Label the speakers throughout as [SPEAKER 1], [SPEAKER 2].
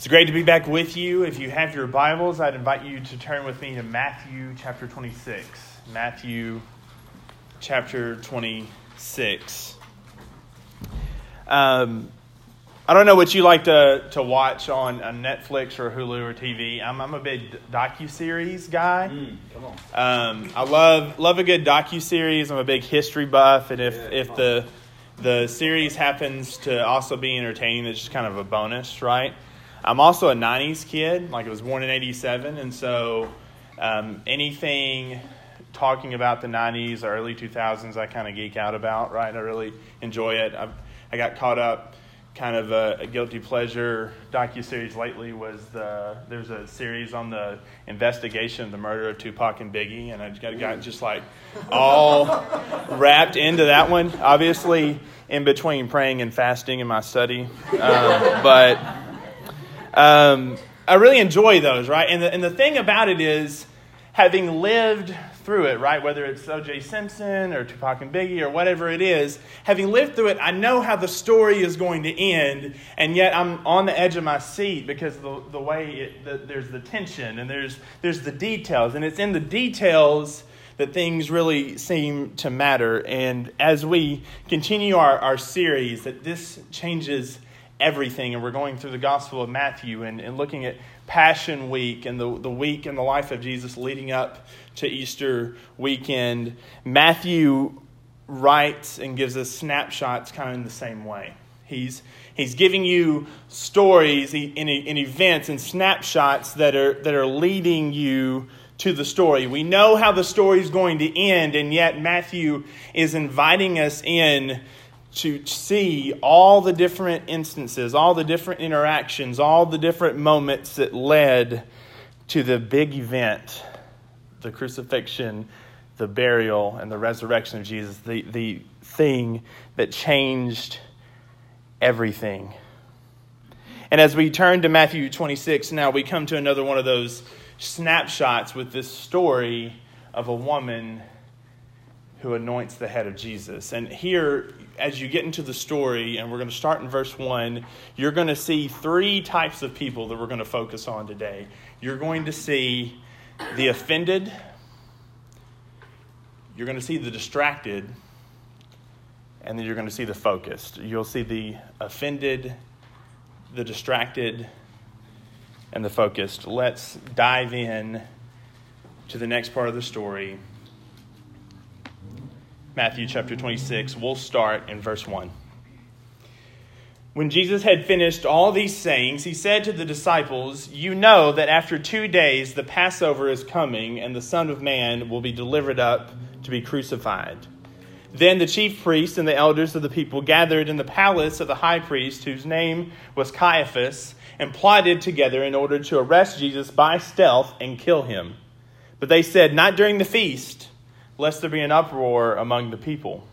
[SPEAKER 1] It's great to be back with you. If you have your Bibles, I'd invite you to turn with me to Matthew chapter 26. Matthew chapter 26. Um, I don't know what you like to, to watch on, on Netflix or Hulu or TV. I'm, I'm a big docu series guy.
[SPEAKER 2] Mm, come on.
[SPEAKER 1] Um, I love love a good docu series. I'm a big history buff, and if
[SPEAKER 2] Yeah,
[SPEAKER 1] if the the series happens to also be entertaining, it's just kind of a bonus, right? I'm also a '90s kid. Like I was born in '87, and so um, anything talking about the '90s, early 2000s, I kind of geek out about. Right? I really enjoy it. I've, I got caught up. Kind of a, a guilty pleasure docu series lately was the there's a series on the investigation of the murder of Tupac and Biggie, and I got, got just like all wrapped into that one. Obviously, in between praying and fasting in my study, um, but um, I really enjoy those, right? And the, and the thing about it is, having lived through it, right? Whether it's O.J. Simpson or Tupac and Biggie or whatever it is, having lived through it, I know how the story is going to end, and yet I'm on the edge of my seat because the, the way it, the, there's the tension and there's, there's the details, and it's in the details that things really seem to matter. And as we continue our, our series, that this changes everything, and we're going through the Gospel of Matthew and, and looking at Passion Week and the, the week in the life of Jesus leading up to Easter weekend, Matthew writes and gives us snapshots kind of in the same way. He's, he's giving you stories and, events and snapshots that are, that are leading you to the story. We know how the story is going to end, and yet Matthew is inviting us in to see all the different instances, all the different interactions, all the different moments that led to the big event the crucifixion, the burial, and the resurrection of Jesus, the, the thing that changed everything. And as we turn to Matthew 26, now we come to another one of those snapshots with this story of a woman who anoints the head of Jesus. And here, as you get into the story, and we're going to start in verse 1, you're going to see three types of people that we're going to focus on today. You're going to see the offended, you're going to see the distracted, and then you're going to see the focused. You'll see the offended, the distracted, and the focused. Let's dive in to the next part of the story. Matthew chapter 26. We'll start in verse 1. When Jesus had finished all these sayings, he said to the disciples, You know that after two days the Passover is coming, and the Son of Man will be delivered up to be crucified. Then the chief priests and the elders of the people gathered in the palace of the high priest, whose name was Caiaphas, and plotted together in order to arrest Jesus by stealth and kill him. But they said, Not during the feast, lest there be an uproar among the people.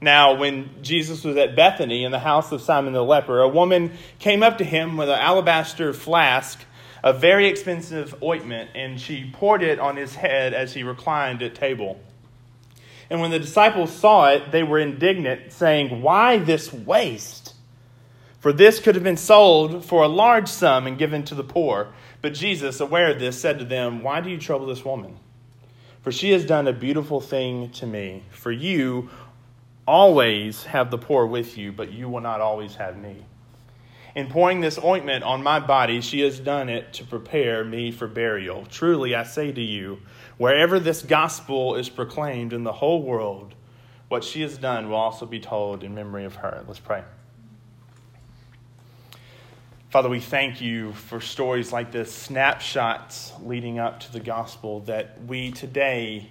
[SPEAKER 1] Now, when Jesus was at Bethany in the house of Simon the leper, a woman came up to him with an alabaster flask of very expensive ointment, and she poured it on his head as he reclined at table. And when the disciples saw it, they were indignant, saying, Why this waste? For this could have been sold for a large sum and given to the poor. But Jesus, aware of this, said to them, Why do you trouble this woman? For she has done a beautiful thing to me. For you always have the poor with you, but you will not always have me. In pouring this ointment on my body, she has done it to prepare me for burial. Truly, I say to you, wherever this gospel is proclaimed in the whole world, what she has done will also be told in memory of her. Let's pray. Father, we thank you for stories like this, snapshots leading up to the gospel, that we today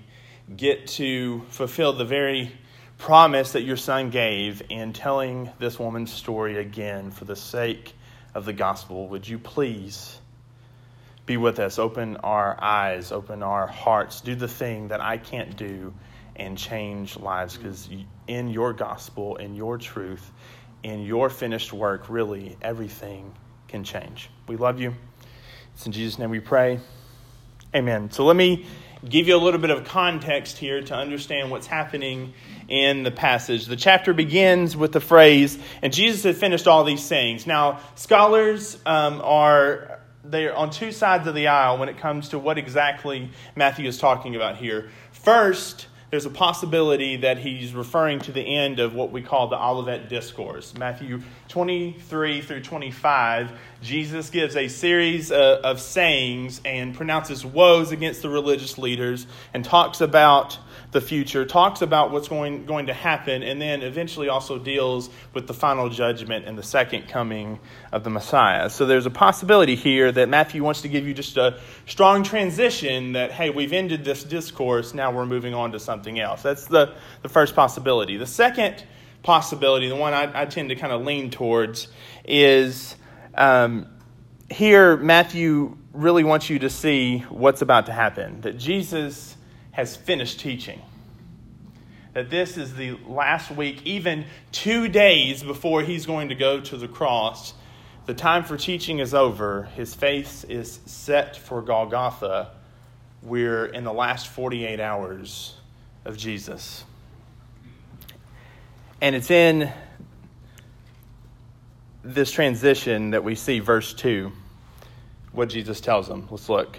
[SPEAKER 1] get to fulfill the very promise that your son gave in telling this woman's story again for the sake of the gospel. Would you please be with us? Open our eyes, open our hearts, do the thing that I can't do and change lives because in your gospel, in your truth, in your finished work, really everything can change. We love you. It's in Jesus' name we pray. Amen. So let me give you a little bit of context here to understand what's happening in the passage. The chapter begins with the phrase, and Jesus had finished all these sayings. Now, scholars um, are they're on two sides of the aisle when it comes to what exactly Matthew is talking about here. First, there's a possibility that he's referring to the end of what we call the Olivet Discourse. Matthew 23 through 25, Jesus gives a series of, sayings and pronounces woes against the religious leaders and talks about the future, talks about what's going, going to happen, and then eventually also deals with the final judgment and the second coming of the Messiah. So there's a possibility here that Matthew wants to give you just a strong transition that, hey, we've ended this discourse, now we're moving on to something else. That's the, the first possibility. The second possibility, the one I, I tend to kind of lean towards, is um, here Matthew really wants you to see what's about to happen. That Jesus has finished teaching. That this is the last week, even two days before he's going to go to the cross. The time for teaching is over. His face is set for Golgotha. We're in the last 48 hours of Jesus. And it's in this transition that we see verse 2, what Jesus tells them. Let's look.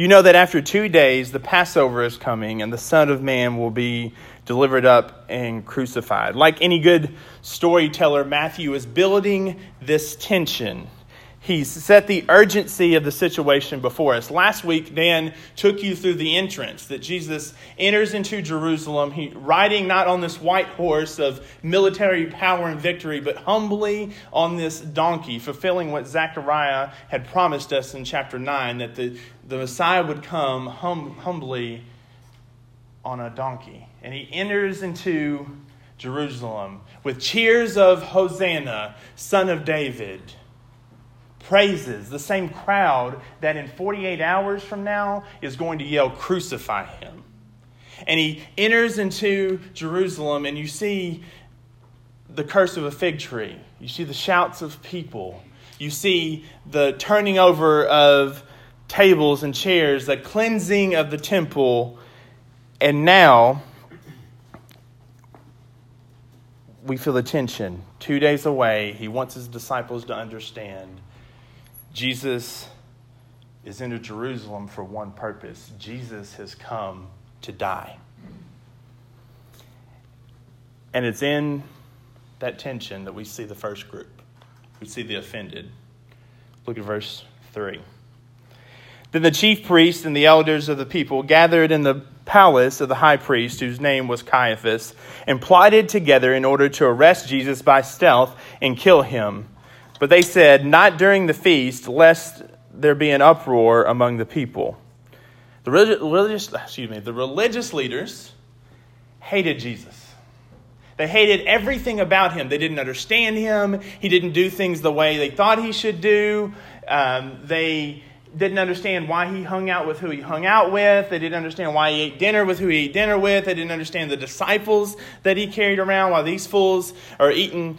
[SPEAKER 1] You know that after two days the Passover is coming, and the Son of Man will be delivered up and crucified. Like any good storyteller, Matthew is building this tension He's set the urgency of the situation before us. Last week, Dan took you through the entrance that Jesus enters into Jerusalem, he, riding not on this white horse of military power and victory, but humbly on this donkey, fulfilling what Zechariah had promised us in chapter 9 that the, the Messiah would come hum, humbly on a donkey. And he enters into Jerusalem with cheers of Hosanna, son of David praises, the same crowd that in 48 hours from now is going to yell, Crucify him. And he enters into Jerusalem, and you see the curse of a fig tree. You see the shouts of people. You see the turning over of tables and chairs, the cleansing of the temple. And now we feel the tension. Two days away, he wants his disciples to understand Jesus is into Jerusalem for one purpose Jesus has come to die. And it's in that tension that we see the first group. We see the offended. Look at verse 3. Then the chief priests and the elders of the people gathered in the palace of the high priest, whose name was Caiaphas, and plotted together in order to arrest Jesus by stealth and kill him. But they said, Not during the feast, lest there be an uproar among the people. The religious, excuse me, the religious leaders hated Jesus. They hated everything about him. They didn't understand him. He didn't do things the way they thought he should do. Um, they didn't understand why he hung out with who he hung out with. They didn't understand why he ate dinner with who he ate dinner with. They didn't understand the disciples that he carried around while these fools are eating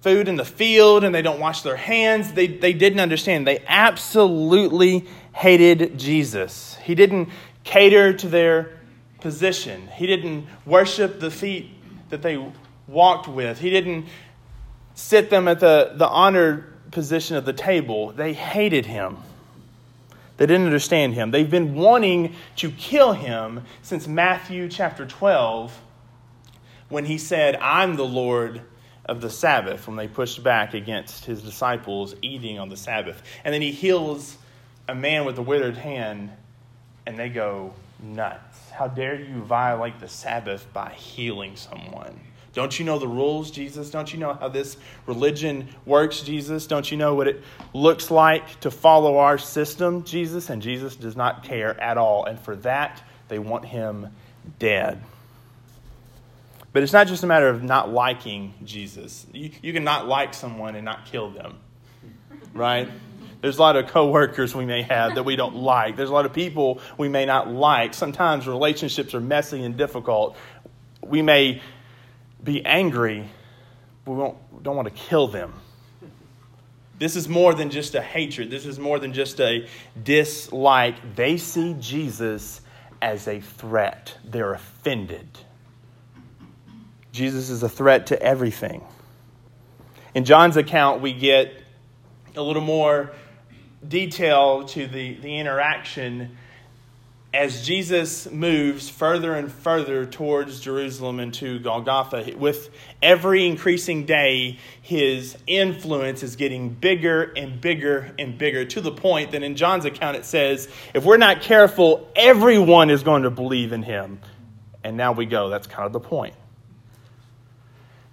[SPEAKER 1] food in the field and they don't wash their hands. They, they didn't understand. They absolutely hated Jesus. He didn't cater to their position, He didn't worship the feet that they walked with, He didn't sit them at the, the honored position of the table. They hated Him. They didn't understand him. They've been wanting to kill him since Matthew chapter 12 when he said, I'm the Lord of the Sabbath when they pushed back against his disciples eating on the Sabbath. And then he heals a man with a withered hand, and they go nuts. How dare you violate the Sabbath by healing someone? Don't you know the rules, Jesus? Don't you know how this religion works, Jesus? Don't you know what it looks like to follow our system, Jesus? And Jesus does not care at all. And for that, they want him dead. But it's not just a matter of not liking Jesus. You, you can not like someone and not kill them, right? There's a lot of coworkers we may have that we don't like. There's a lot of people we may not like. Sometimes relationships are messy and difficult. We may be angry, but we don't want to kill them. This is more than just a hatred. This is more than just a dislike. They see Jesus as a threat. They're offended. Jesus is a threat to everything. In John's account, we get a little more detail to the, the interaction as Jesus moves further and further towards Jerusalem and to Golgotha, with every increasing day, his influence is getting bigger and bigger and bigger to the point that in John's account it says, if we're not careful, everyone is going to believe in him. And now we go. That's kind of the point.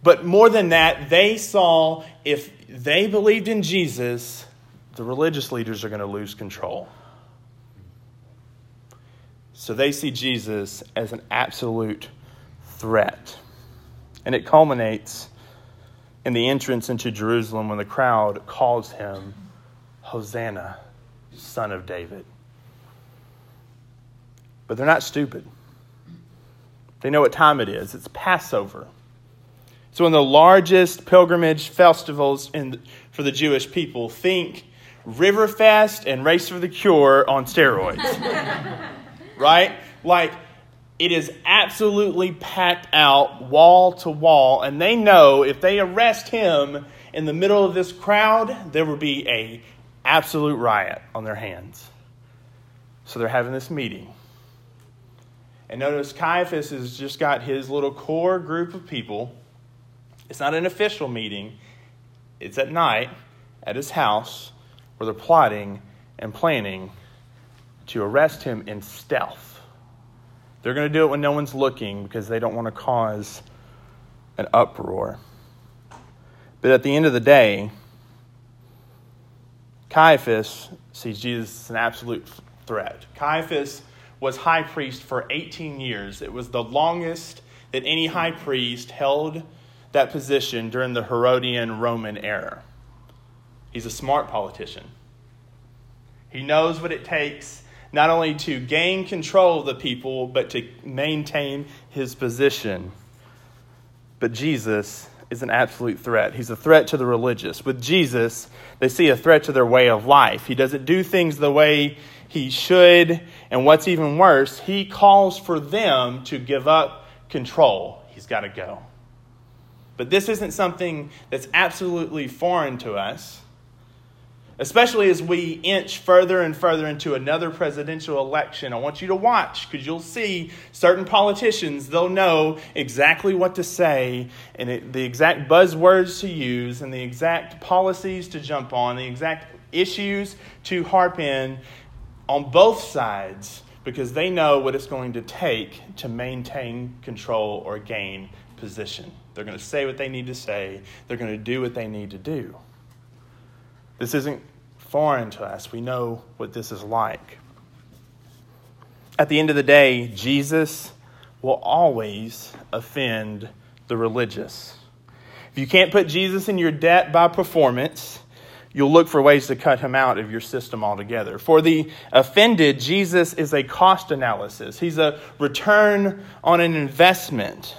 [SPEAKER 1] But more than that, they saw if they believed in Jesus, the religious leaders are going to lose control. So they see Jesus as an absolute threat. And it culminates in the entrance into Jerusalem when the crowd calls him Hosanna, son of David. But they're not stupid. They know what time it is. It's Passover. It's one of the largest pilgrimage festivals in, for the Jewish people. Think Riverfest and Race for the Cure on steroids. right? Like, it is absolutely packed out wall to wall, and they know if they arrest him in the middle of this crowd, there will be a absolute riot on their hands. So they're having this meeting. And notice Caiaphas has just got his little core group of people. It's not an official meeting, it's at night at his house where they're plotting and planning to arrest him in stealth. They're going to do it when no one's looking because they don't want to cause an uproar. But at the end of the day, Caiaphas sees Jesus as an absolute threat. Caiaphas was high priest for 18 years. It was the longest that any high priest held that position during the Herodian Roman era. He's a smart politician. He knows what it takes not only to gain control of the people, but to maintain his position. But Jesus is an absolute threat. He's a threat to the religious. With Jesus, they see a threat to their way of life. He doesn't do things the way he should. And what's even worse, he calls for them to give up control. He's got to go. But this isn't something that's absolutely foreign to us especially as we inch further and further into another presidential election. I want you to watch because you'll see certain politicians, they'll know exactly what to say and it, the exact buzzwords to use and the exact policies to jump on, the exact issues to harp in on both sides because they know what it's going to take to maintain control or gain position. They're going to say what they need to say, they're going to do what they need to do. This isn't foreign to us. We know what this is like. At the end of the day, Jesus will always offend the religious. If you can't put Jesus in your debt by performance, you'll look for ways to cut him out of your system altogether. For the offended, Jesus is a cost analysis, he's a return on an investment.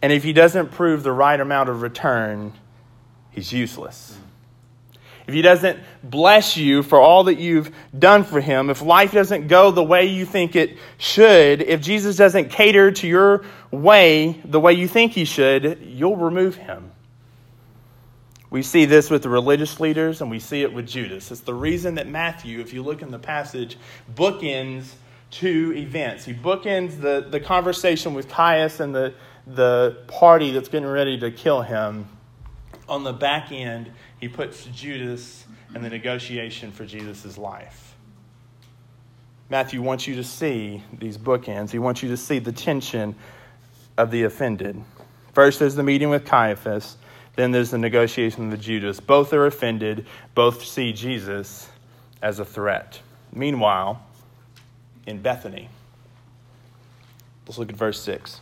[SPEAKER 1] And if he doesn't prove the right amount of return, he's useless. If he doesn't bless you for all that you've done for him, if life doesn't go the way you think it should, if Jesus doesn't cater to your way the way you think he should, you'll remove him. We see this with the religious leaders and we see it with Judas. It's the reason that Matthew, if you look in the passage, bookends two events. He bookends the, the conversation with Caiaphas and the, the party that's getting ready to kill him. On the back end, he puts Judas in the negotiation for Jesus' life. Matthew wants you to see these bookends. He wants you to see the tension of the offended. First, there's the meeting with Caiaphas. Then there's the negotiation with Judas. Both are offended. Both see Jesus as a threat. Meanwhile, in Bethany, let's look at verse 6.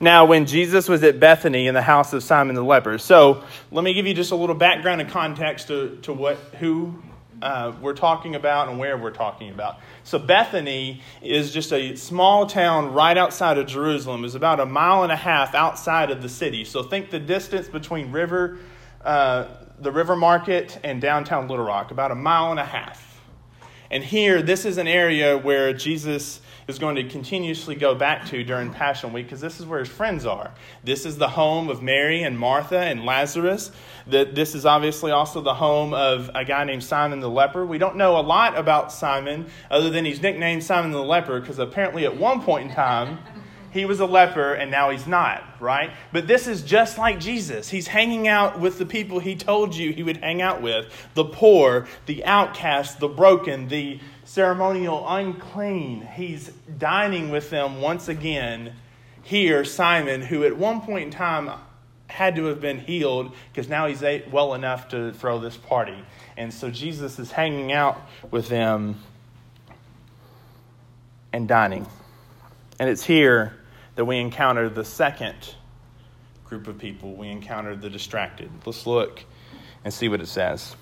[SPEAKER 1] Now, when Jesus was at Bethany in the house of Simon the leper, so let me give you just a little background and context to, to what who uh, we're talking about and where we're talking about. So Bethany is just a small town right outside of Jerusalem. It's about a mile and a half outside of the city. So think the distance between river, uh, the river market and downtown Little Rock, about a mile and a half. And here, this is an area where Jesus is going to continuously go back to during Passion Week because this is where his friends are. This is the home of Mary and Martha and Lazarus. This is obviously also the home of a guy named Simon the leper. We don't know a lot about Simon other than he's nicknamed Simon the leper because apparently at one point in time, he was a leper and now he's not, right? But this is just like Jesus. He's hanging out with the people he told you he would hang out with the poor, the outcast, the broken, the ceremonial unclean. He's dining with them once again. Here, Simon, who at one point in time had to have been healed because now he's well enough to throw this party. And so Jesus is hanging out with them and dining. And it's here that we encounter the second group of people. We encounter the distracted. Let's look and see what it says.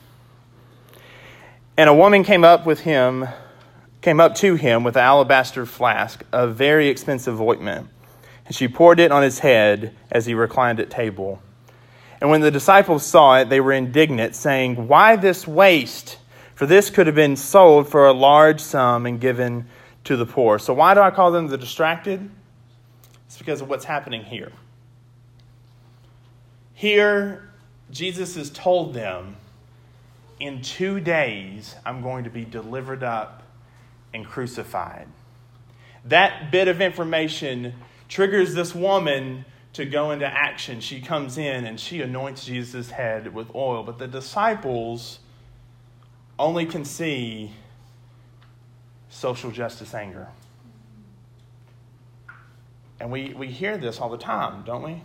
[SPEAKER 1] And a woman came up with him, came up to him with an alabaster flask of very expensive ointment, and she poured it on his head as he reclined at table. And when the disciples saw it, they were indignant, saying, Why this waste? For this could have been sold for a large sum and given to the poor. So, why do I call them the distracted? It's because of what's happening here. Here, Jesus has told them, In two days, I'm going to be delivered up and crucified. That bit of information triggers this woman to go into action. She comes in and she anoints Jesus' head with oil, but the disciples only can see social justice anger. And we, we hear this all the time, don't we?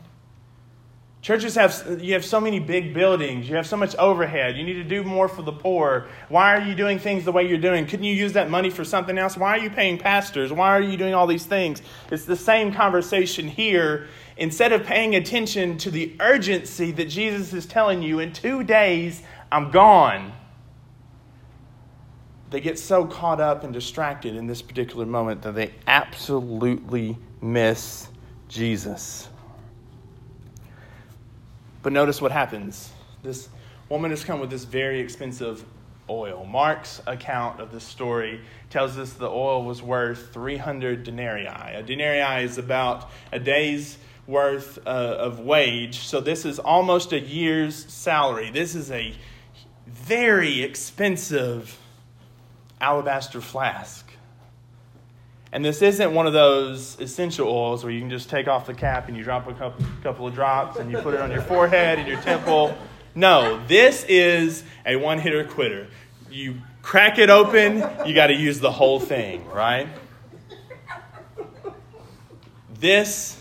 [SPEAKER 1] Churches have, you have so many big buildings. You have so much overhead. You need to do more for the poor. Why are you doing things the way you're doing? Couldn't you use that money for something else? Why are you paying pastors? Why are you doing all these things? It's the same conversation here. Instead of paying attention to the urgency that Jesus is telling you, in two days, I'm gone. They get so caught up and distracted in this particular moment that they absolutely miss Jesus. But notice what happens. This woman has come with this very expensive oil. Mark's account of this story tells us the oil was worth 300 denarii. A denarii is about a day's worth uh, of wage. So this is almost a year's salary. This is a very expensive alabaster flask. And this isn't one of those essential oils where you can just take off the cap and you drop a couple, of drops and you put it on your forehead and your temple. No, this is a one hitter quitter. You crack it open, you got to use the whole thing, right? This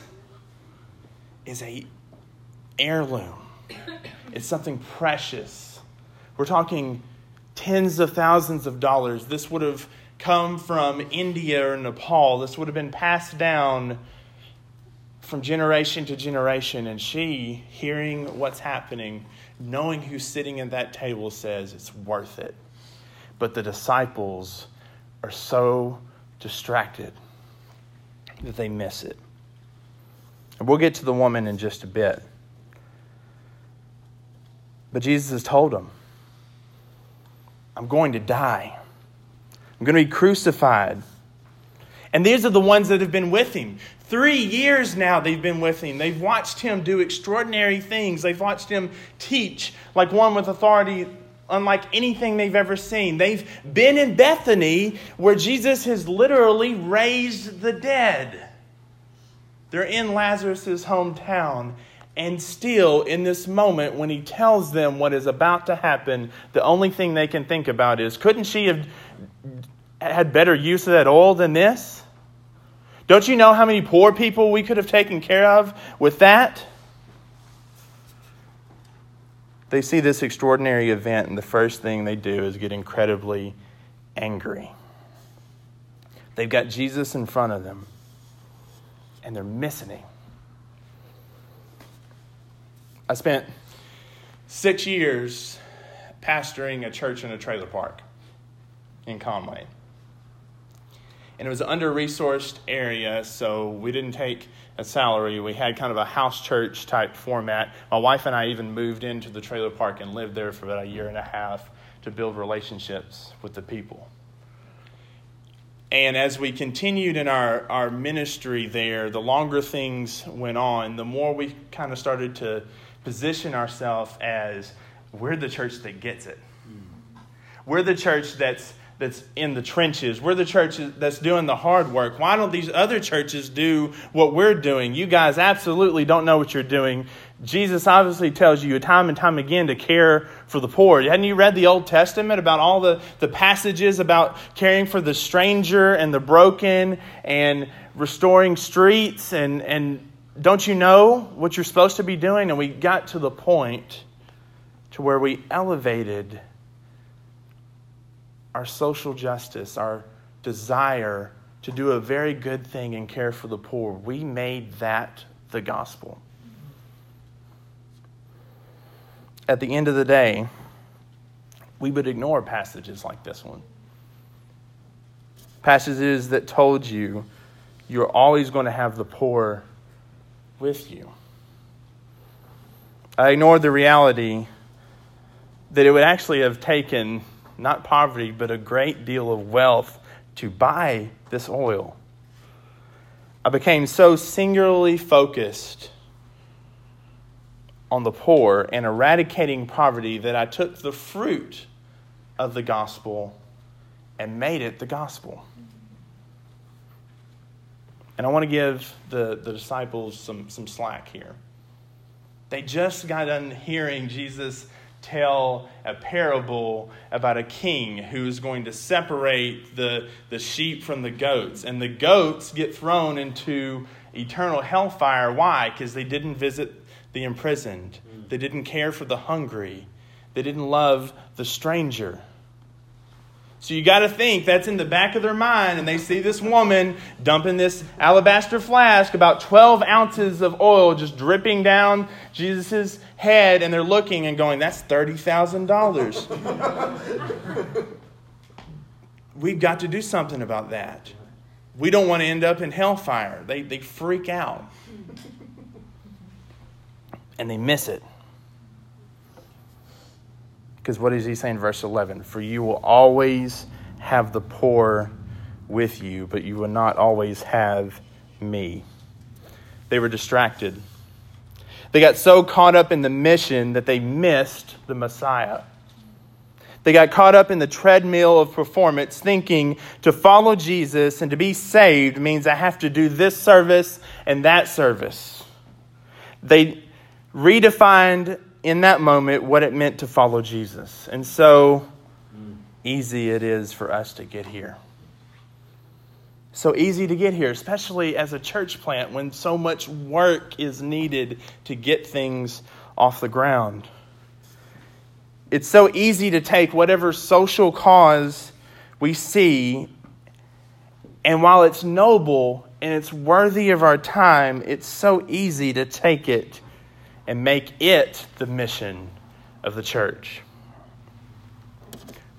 [SPEAKER 1] is a heirloom. It's something precious. We're talking tens of thousands of dollars. This would have come from India or Nepal. This would have been passed down from generation to generation. And she, hearing what's happening, knowing who's sitting at that table, says it's worth it. But the disciples are so distracted that they miss it. And we'll get to the woman in just a bit. But Jesus has told them, I'm going to die. I'm going to be crucified. And these are the ones that have been with him. Three years now they've been with him. They've watched him do extraordinary things. They've watched him teach like one with authority unlike anything they've ever seen. They've been in Bethany where Jesus has literally raised the dead. They're in Lazarus' hometown. And still, in this moment, when he tells them what is about to happen, the only thing they can think about is couldn't she have had better use of that oil than this? Don't you know how many poor people we could have taken care of with that? They see this extraordinary event, and the first thing they do is get incredibly angry. They've got Jesus in front of them, and they're missing him. I spent six years pastoring a church in a trailer park in Conway and it was an under resourced area, so we didn't take a salary. We had kind of a house church type format. My wife and I even moved into the trailer park and lived there for about a year and a half to build relationships with the people. And as we continued in our, our ministry there, the longer things went on, the more we kind of started to position ourselves as we're the church that gets it. Mm. We're the church that's that's in the trenches. We're the church that's doing the hard work. Why don't these other churches do what we're doing? You guys absolutely don't know what you're doing. Jesus obviously tells you time and time again to care for the poor. Hadn't you read the Old Testament about all the, the passages about caring for the stranger and the broken and restoring streets? And, and don't you know what you're supposed to be doing? And we got to the point to where we elevated our social justice, our desire to do a very good thing and care for the poor. We made that the gospel. At the end of the day, we would ignore passages like this one. Passages that told you you're always going to have the poor with you. I ignored the reality that it would actually have taken not poverty, but a great deal of wealth to buy this oil. I became so singularly focused on the poor and eradicating poverty that I took the fruit of the gospel and made it the gospel. And I want to give the, the disciples some, some slack here. They just got done hearing Jesus tell a parable about a king who is going to separate the, the sheep from the goats. And the goats get thrown into eternal hellfire. Why? Because they didn't visit the imprisoned, they didn't care for the hungry, they didn't love the stranger. So you got to think that's in the back of their mind, and they see this woman dumping this alabaster flask, about 12 ounces of oil just dripping down Jesus' head, and they're looking and going, That's $30,000. We've got to do something about that. We don't want to end up in hellfire. They, they freak out, and they miss it. Because what does he say in verse 11? For you will always have the poor with you, but you will not always have me. They were distracted. They got so caught up in the mission that they missed the Messiah. They got caught up in the treadmill of performance, thinking to follow Jesus and to be saved means I have to do this service and that service. They redefined in that moment what it meant to follow Jesus. And so easy it is for us to get here. So easy to get here, especially as a church plant when so much work is needed to get things off the ground. It's so easy to take whatever social cause we see, and while it's noble and it's worthy of our time, it's so easy to take it and make it the mission of the church.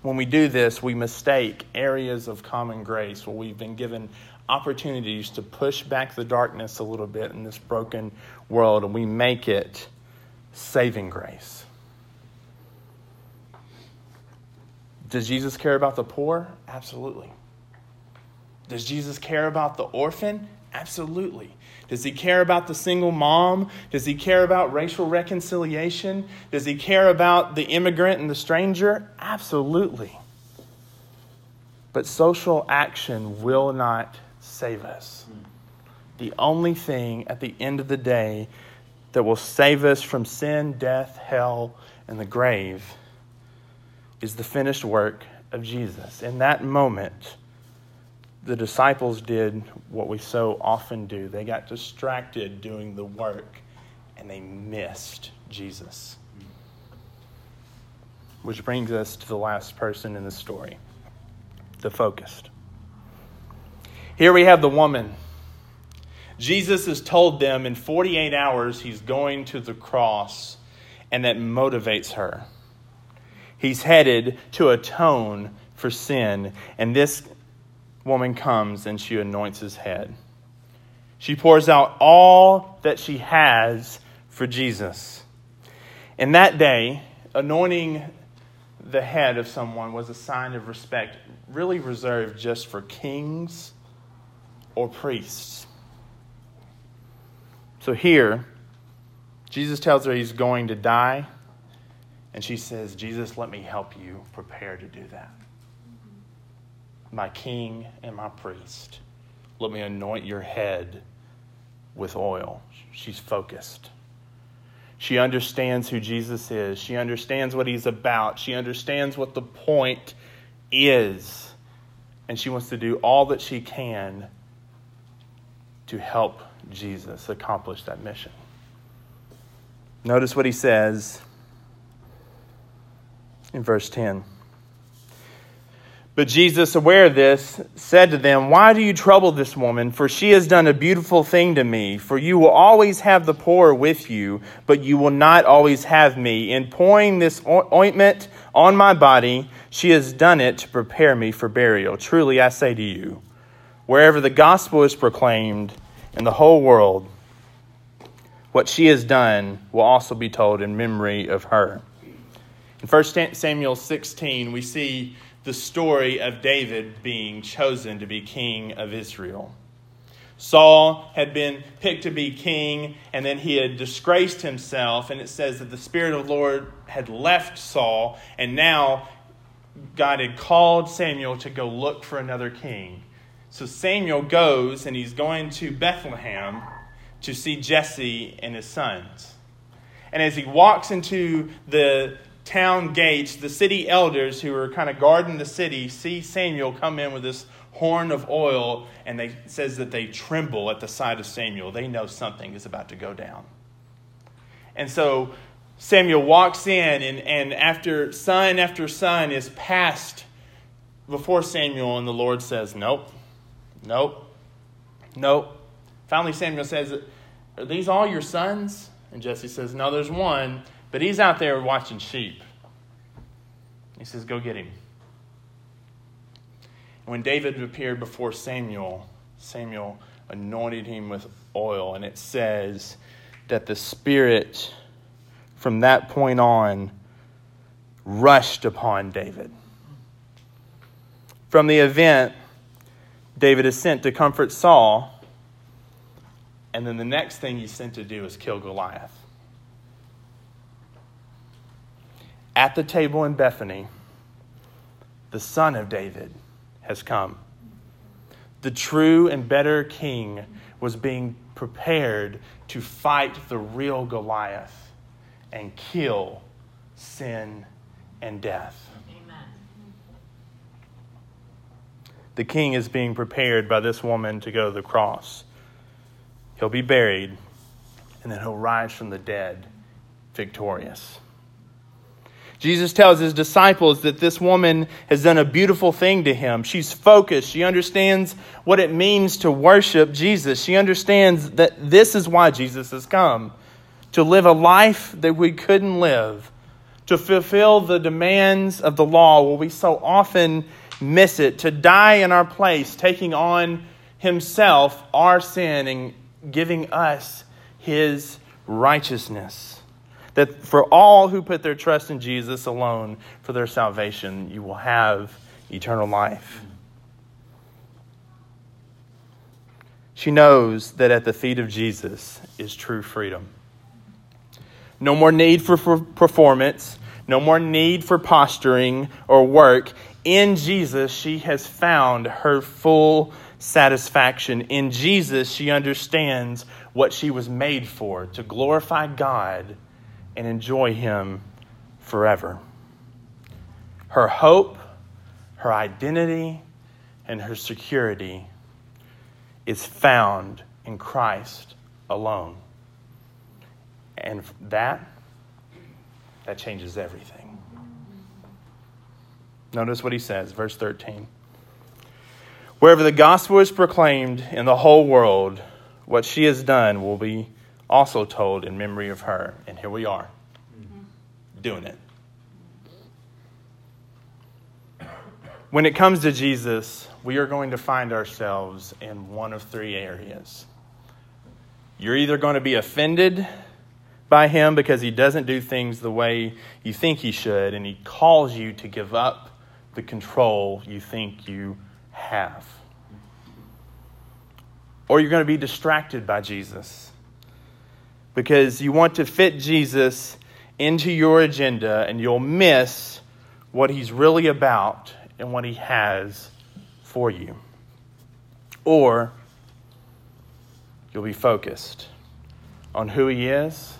[SPEAKER 1] When we do this, we mistake areas of common grace where we've been given opportunities to push back the darkness a little bit in this broken world, and we make it saving grace. Does Jesus care about the poor? Absolutely. Does Jesus care about the orphan? Absolutely. Does he care about the single mom? Does he care about racial reconciliation? Does he care about the immigrant and the stranger? Absolutely. But social action will not save us. The only thing at the end of the day that will save us from sin, death, hell, and the grave is the finished work of Jesus. In that moment, the disciples did what we so often do they got distracted doing the work and they missed Jesus. Which brings us to the last person in the story the focused. Here we have the woman. Jesus has told them in 48 hours he's going to the cross, and that motivates her. He's headed to atone for sin, and this woman comes and she anoints his head. She pours out all that she has for Jesus. And that day, anointing the head of someone was a sign of respect, really reserved just for kings or priests. So here, Jesus tells her he's going to die, and she says, Jesus, let me help you prepare to do that. My king and my priest, let me anoint your head with oil. She's focused. She understands who Jesus is. She understands what he's about. She understands what the point is. And she wants to do all that she can to help Jesus accomplish that mission. Notice what he says in verse 10. But Jesus, aware of this, said to them, Why do you trouble this woman? For she has done a beautiful thing to me. For you will always have the poor with you, but you will not always have me. In pouring this ointment on my body, she has done it to prepare me for burial. Truly, I say to you, wherever the gospel is proclaimed in the whole world, what she has done will also be told in memory of her. In 1 Samuel 16, we see the story of David being chosen to be king of Israel. Saul had been picked to be king, and then he had disgraced himself. And it says that the Spirit of the Lord had left Saul, and now God had called Samuel to go look for another king. So Samuel goes, and he's going to Bethlehem to see Jesse and his sons. And as he walks into the town gates, the city elders who are kind of guarding the city see Samuel come in with this horn of oil, and they says that they tremble at the sight of Samuel. They know something is about to go down. And so Samuel walks in, and, and after son after son is passed before Samuel, and the Lord says, Nope, nope, nope. Finally, Samuel says, Are these all your sons? And Jesse says, No, there's one. But he's out there watching sheep. He says, Go get him. When David appeared before Samuel, Samuel anointed him with oil, and it says that the Spirit from that point on rushed upon David. From the event, David is sent to comfort Saul, and then the next thing he's sent to do is kill Goliath. At the table in Bethany, the Son of David has come. The true and better king was being prepared to fight the real Goliath and kill sin and death. Amen. The king is being prepared by this woman to go to the cross. He'll be buried, and then he'll rise from the dead victorious. Jesus tells his disciples that this woman has done a beautiful thing to him. She's focused. She understands what it means to worship Jesus. She understands that this is why Jesus has come to live a life that we couldn't live, to fulfill the demands of the law where we so often miss it, to die in our place, taking on himself our sin and giving us his righteousness that for all who put their trust in Jesus alone for their salvation, you will have eternal life. She knows that at the feet of Jesus is true freedom. No more need for performance, no more need for posturing or work. In Jesus, she has found her full satisfaction. In Jesus, she understands what she was made for to glorify God and enjoy Him forever. Her hope, her identity, and her security is found in Christ alone. And that, that changes everything. Notice what he says, verse 13. Wherever the gospel is proclaimed in the whole world, what she has done will be also told in memory of her. And here we are, mm-hmm. doing it. When it comes to Jesus, we are going to find ourselves in one of three areas. You're either going to be offended by Him because He doesn't do things the way you think He should, and He calls you to give up the control you think you have. Or you're going to be distracted by Jesus because you want to fit Jesus into your agenda and you'll miss what He's really about and what He has for you. Or you'll be focused on who He is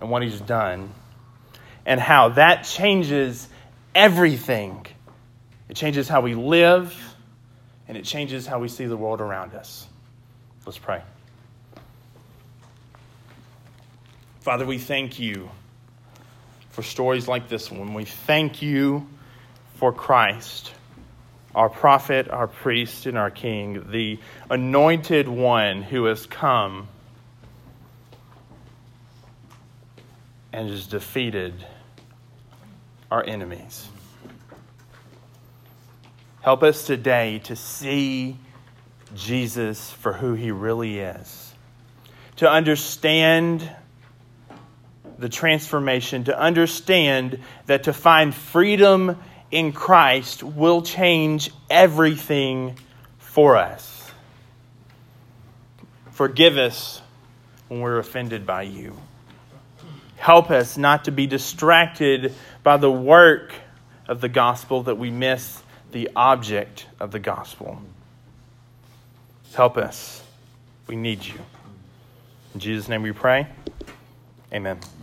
[SPEAKER 1] and what He's done and how that changes everything. It changes how we live and it changes how we see the world around us. Let's pray. Father, we thank you for stories like this one. We thank you for Christ, our prophet, our priest, and our king, the anointed one who has come and has defeated our enemies. Help us today to see Jesus for who he really is, to understand the transformation, to understand that to find freedom in Christ will change everything for us. Forgive us when we're offended by you. Help us not to be distracted by the work of the gospel that we miss the object of the gospel. Help us. We need you. In Jesus' name we pray. Amen.